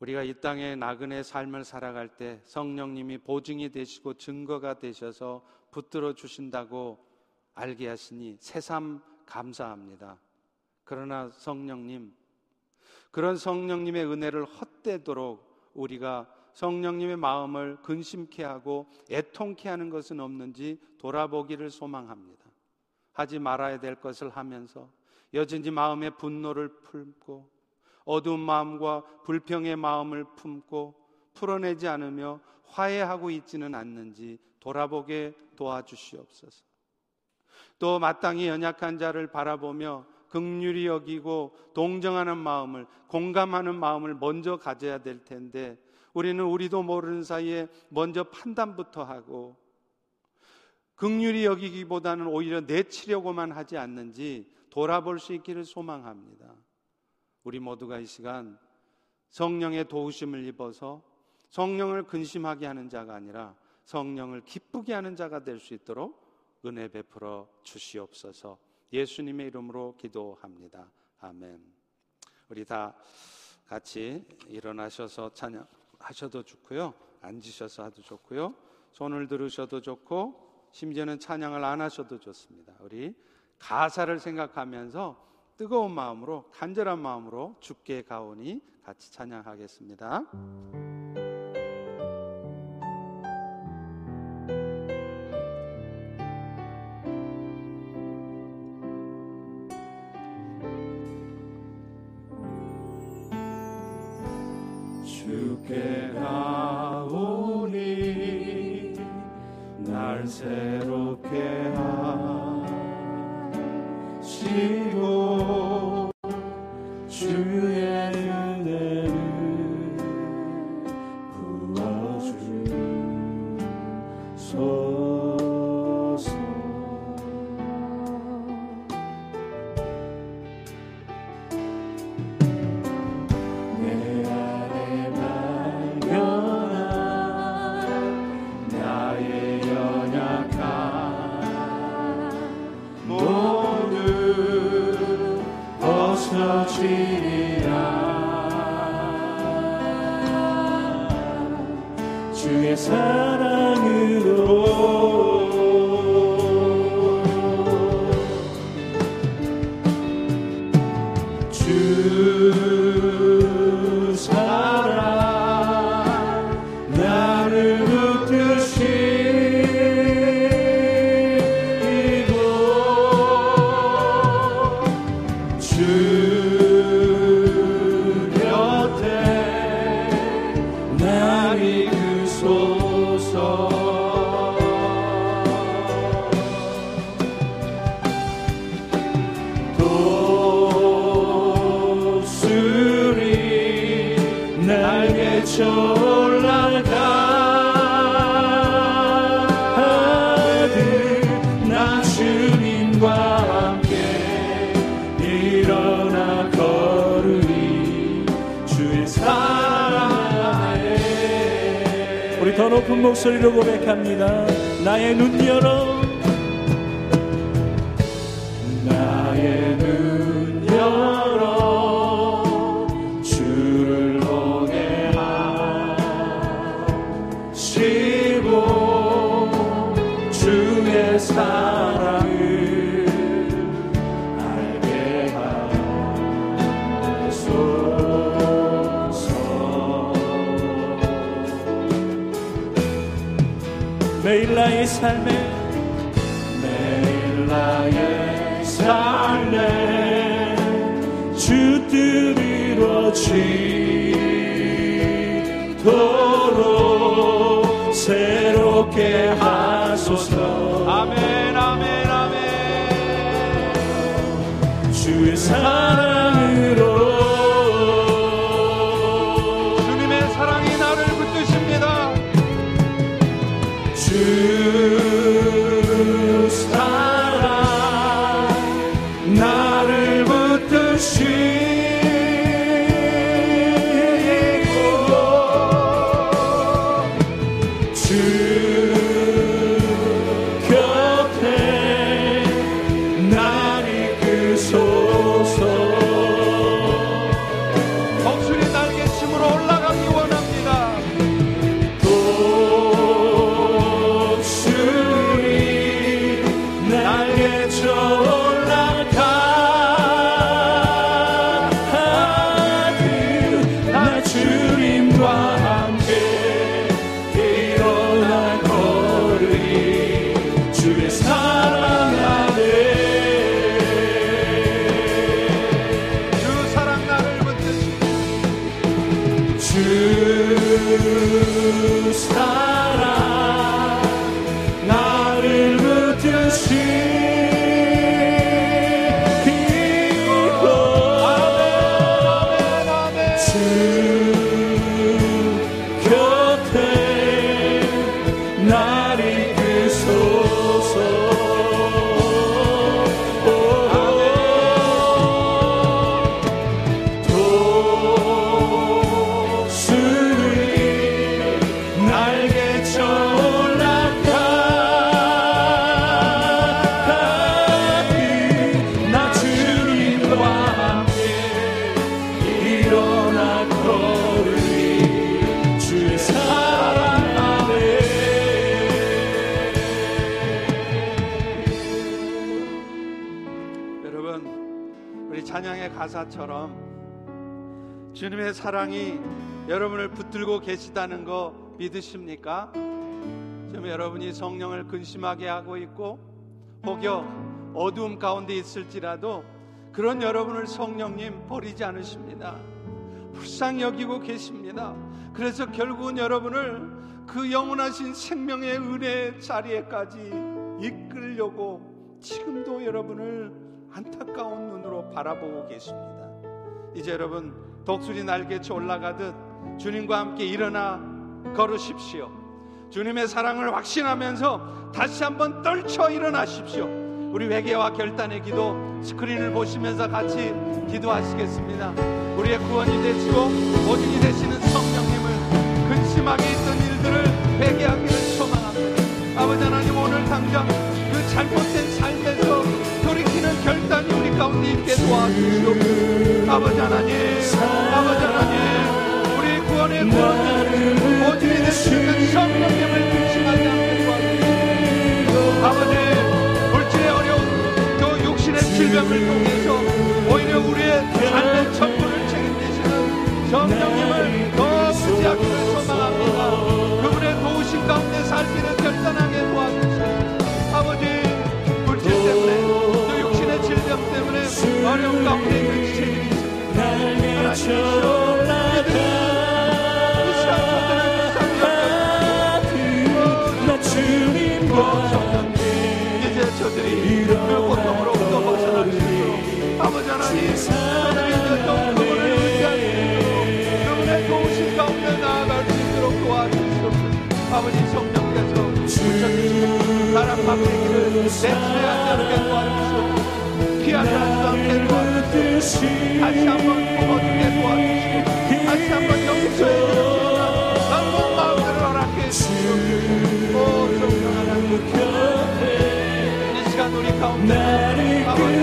우리가 이 땅의 나그네 삶을 살아갈 때 성령님이 보증이 되시고 증거가 되셔서 붙들어 주신다고 알게 하시니 새삼 감사합니다. 그러나 성령님, 그런 성령님의 은혜를 헛되도록 우리가 성령님의 마음을 근심케 하고 애통케 하는 것은 없는지 돌아보기를 소망합니다. 하지 말아야 될 것을 하면서 여전히 마음의 분노를 품고 어두운 마음과 불평의 마음을 품고 풀어내지 않으며 화해하고 있지는 않는지 돌아보게 도와주시옵소서. 또 마땅히 연약한 자를 바라보며 극률이 여기고 동정하는 마음을 공감하는 마음을 먼저 가져야 될 텐데 우리는 우리도 모르는 사이에 먼저 판단부터 하고 극률이 여기기보다는 오히려 내치려고만 하지 않는지 돌아볼 수 있기를 소망합니다. 우리 모두가 이 시간 성령의 도우심을 입어서 성령을 근심하게 하는 자가 아니라 성령을 기쁘게 하는 자가 될 수 있도록 은혜 베풀어 주시옵소서. 예수님의 이름으로 기도합니다. 아멘. 우리 다 같이 일어나셔서 찬양하셔도 좋고요. 앉으셔서 하도 좋고요. 손을 들으셔도 좋고 심지어는 찬양을 안 하셔도 좋습니다. 우리 가사를 생각하면서 뜨거운 마음으로 간절한 마음으로 주께 가오니 같이 찬양하겠습니다. say. his. 넘치도록 새롭게 하소서. 아멘 아멘 아멘. 주의 사랑. 주님의 사랑이 여러분을 붙들고 계시다는 거 믿으십니까? 지금 여러분이 성령을 근심하게 하고 있고 혹여 어두움 가운데 있을지라도 그런 여러분을 성령님 버리지 않으십니다. 불쌍히 여기고 계십니다. 그래서 결국은 여러분을 그 영원하신 생명의 은혜 자리에까지 이끌려고 지금도 여러분을 안타까운 눈으로 바라보고 계십니다. 이제 여러분 독수리 날개쳐 올라가듯 주님과 함께 일어나 걸으십시오. 주님의 사랑을 확신하면서 다시 한번 떨쳐 일어나십시오. 우리 회개와 결단의 기도 스크린을 보시면서 같이 기도하시겠습니다. 우리의 구원이 되시고 보증이 되시는 성령님을 근심하게 있던 일들을 회개하기를 소망합니다. 아버지 하나님 오늘 당장 그 잘못된 가운데 있게 도와주시옵소서. 아버지 하나님, 아버지 하나님, 우리 구원의 구원은 보증이 되시는 성령님을 근심하지 않게 도와주시옵소서. 아버지 물질의 어려운 그 육신의 질병을 통해서 오히려 우리의 삶의 전부를 책임지시는 성령님을 더 의지하기를 소망합니다. 그분의 도우심 가운데 살기를 결단하게 도와주시옵소서. 어려운 가운데 그 책임지십니다. 하나님이시여 이 시간 저들을 불쌍히 나 주님과 이제 저들이 그 고통으로부터 벗어나시고 아버지 하나님 또 그분을 의지하시고 그분의 도우심 가운데 나아갈 수 있도록 도와주시옵소서 아버지 성령께서 붙여주시고 사람 박대기를 내치하지 않게 도와주시옵소서 피하지 않게 도와주시옵소서 다시 한번 뽑아주게 도와주시고 다시 한번 용서해 주시고 남은 마음대로 허락해 주시옵소서 오 성령 하나님 이 시간 우리 가운데 아버지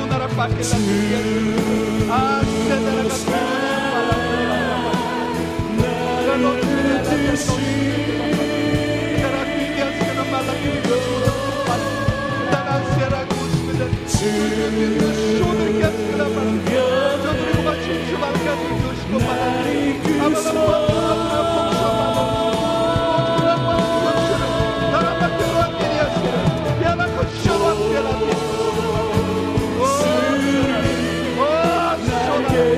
큐리가 시오나라 받게 아 세다라가 나 주님과 나 주님과 함께 나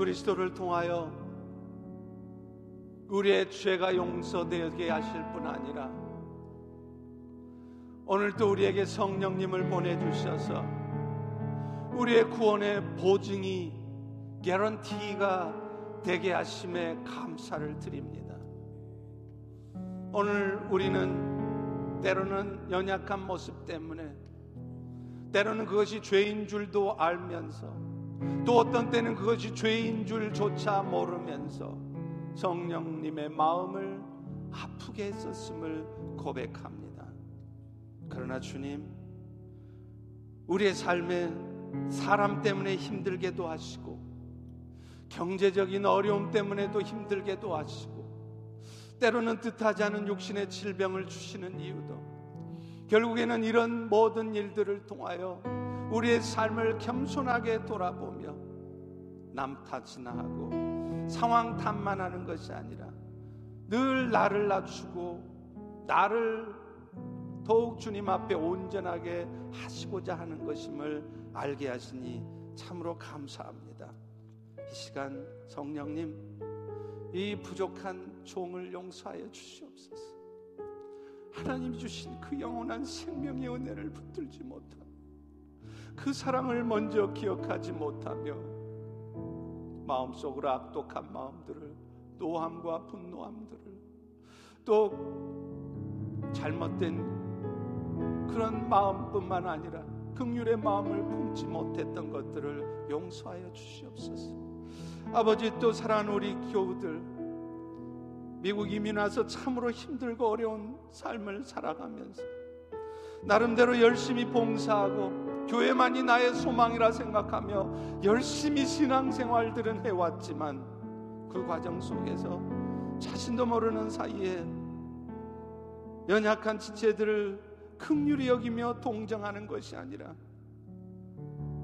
그리스도를 통하여 우리의 죄가 용서되게 하실 뿐 아니라 오늘도 우리에게 성령님을 보내주셔서 우리의 구원의 보증이 개런티가 되게 하심에 감사를 드립니다. 오늘 우리는 때로는 연약한 모습 때문에 때로는 그것이 죄인 줄도 알면서 또 어떤 때는 그것이 죄인 줄조차 모르면서 성령님의 마음을 아프게 했었음을 고백합니다. 그러나 주님, 우리의 삶에 사람 때문에 힘들게도 하시고 경제적인 어려움 때문에도 힘들게도 하시고 때로는 뜻하지 않은 육신의 질병을 주시는 이유도 결국에는 이런 모든 일들을 통하여 우리의 삶을 겸손하게 돌아보며 남 탓이나 하고 상황 탓만 하는 것이 아니라 늘 나를 낮추고 나를 더욱 주님 앞에 온전하게 하시고자 하는 것임을 알게 하시니 참으로 감사합니다. 이 시간 성령님 이 부족한 종을 용서하여 주시옵소서. 하나님 주신 그 영원한 생명의 은혜를 붙들지 못하고 그 사랑을 먼저 기억하지 못하며 마음속으로 악독한 마음들을 노함과 분노함들을 또 잘못된 그런 마음뿐만 아니라 극률의 마음을 품지 못했던 것들을 용서하여 주시옵소서. 아버지 또 사랑하는 우리 교우들 미국 이민 와서 참으로 힘들고 어려운 삶을 살아가면서 나름대로 열심히 봉사하고 교회만이 나의 소망이라 생각하며 열심히 신앙생활들은 해왔지만 그 과정 속에서 자신도 모르는 사이에 연약한 지체들을 극률히 여기며 동정하는 것이 아니라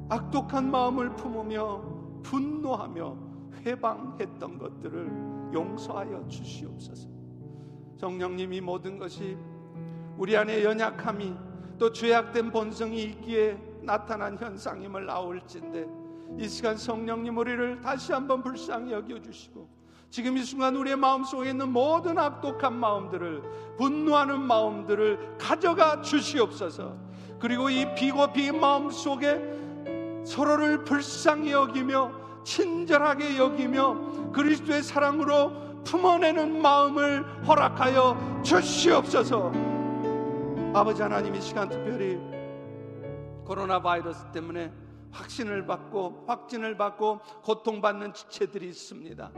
악독한 마음을 품으며 분노하며 회방했던 것들을 용서하여 주시옵소서. 성령님이 모든 것이 우리 안에 연약함이 또 죄악된 본성이 있기에 나타난 현상임을 아울진데 이 시간 성령님 우리를 다시 한번 불쌍히 여겨 주시고 지금 이 순간 우리의 마음속에 있는 모든 악독한 마음들을 분노하는 마음들을 가져가 주시옵소서. 그리고 이 비고비인 마음 속에 서로를 불쌍히 여기며 친절하게 여기며 그리스도의 사랑으로 품어내는 마음을 허락하여 주시옵소서. 아버지 하나님 이 시간 특별히 코로나 바이러스 때문에 확신을 받고 확진을 받고 고통받는 지체들이 있습니다.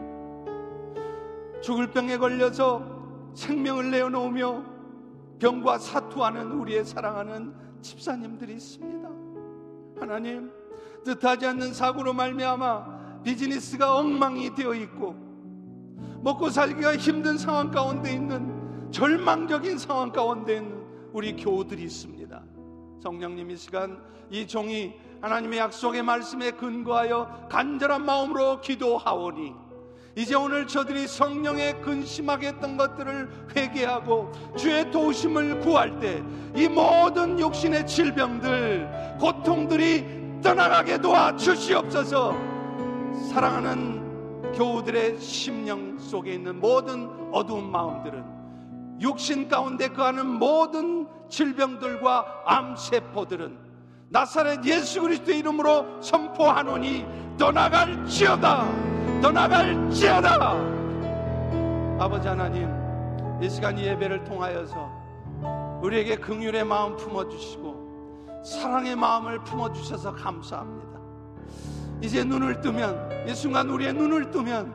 죽을 병에 걸려서 생명을 내어놓으며 병과 사투하는 우리의 사랑하는 집사님들이 있습니다. 하나님 뜻하지 않는 사고로 말미암아 비즈니스가 엉망이 되어 있고 먹고 살기가 힘든 상황 가운데 있는 절망적인 상황 가운데 있는 우리 교우들이 있습니다. 성령님 이 시간 이 종이 하나님의 약속의 말씀에 근거하여 간절한 마음으로 기도하오니 이제 오늘 저들이 성령에 근심하게 했던 것들을 회개하고 주의 도우심을 구할 때 이 모든 육신의 질병들 고통들이 떠나가게 도와 주시옵소서 사랑하는 교우들의 심령 속에 있는 모든 어두운 마음들은 육신 가운데 거하는 모든 질병들과 암세포들은 나사렛 예수 그리스도의 이름으로 선포하노니 떠나갈지어다 떠나갈지어다. 아버지 하나님 이 시간 이 예배를 통하여서 우리에게 긍휼의 마음 품어 주시고 사랑의 마음을 품어 주셔서 감사합니다. 이제 눈을 뜨면 이 순간 우리의 눈을 뜨면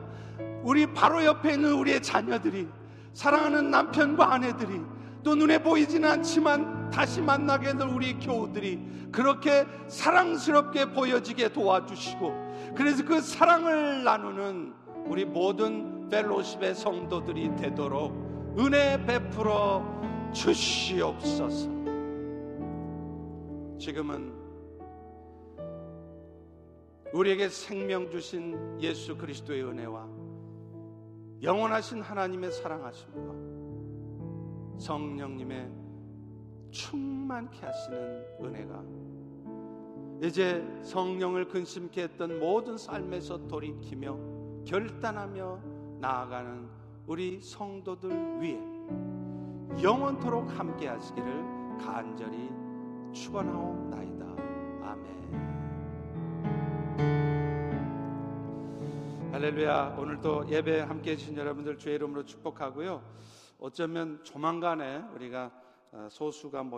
우리 바로 옆에 있는 우리의 자녀들이 사랑하는 남편과 아내들이 또 눈에 보이지는 않지만 다시 만나게 될 우리 교우들이 그렇게 사랑스럽게 보여지게 도와주시고 그래서 그 사랑을 나누는 우리 모든 펠로십의 성도들이 되도록 은혜 베풀어 주시옵소서. 지금은 우리에게 생명 주신 예수 그리스도의 은혜와 영원하신 하나님의 사랑하심과 성령님의 충만케 하시는 은혜가 이제 성령을 근심케 했던 모든 삶에서 돌이키며 결단하며 나아가는 우리 성도들 위해 영원토록 함께 하시기를 간절히 축원하옵나이다. 아멘. 할렐루야. 오늘도 예배 함께 해주신 여러분들 주의 이름으로 축복하고요. 어쩌면 조만간에 우리가 소수가 모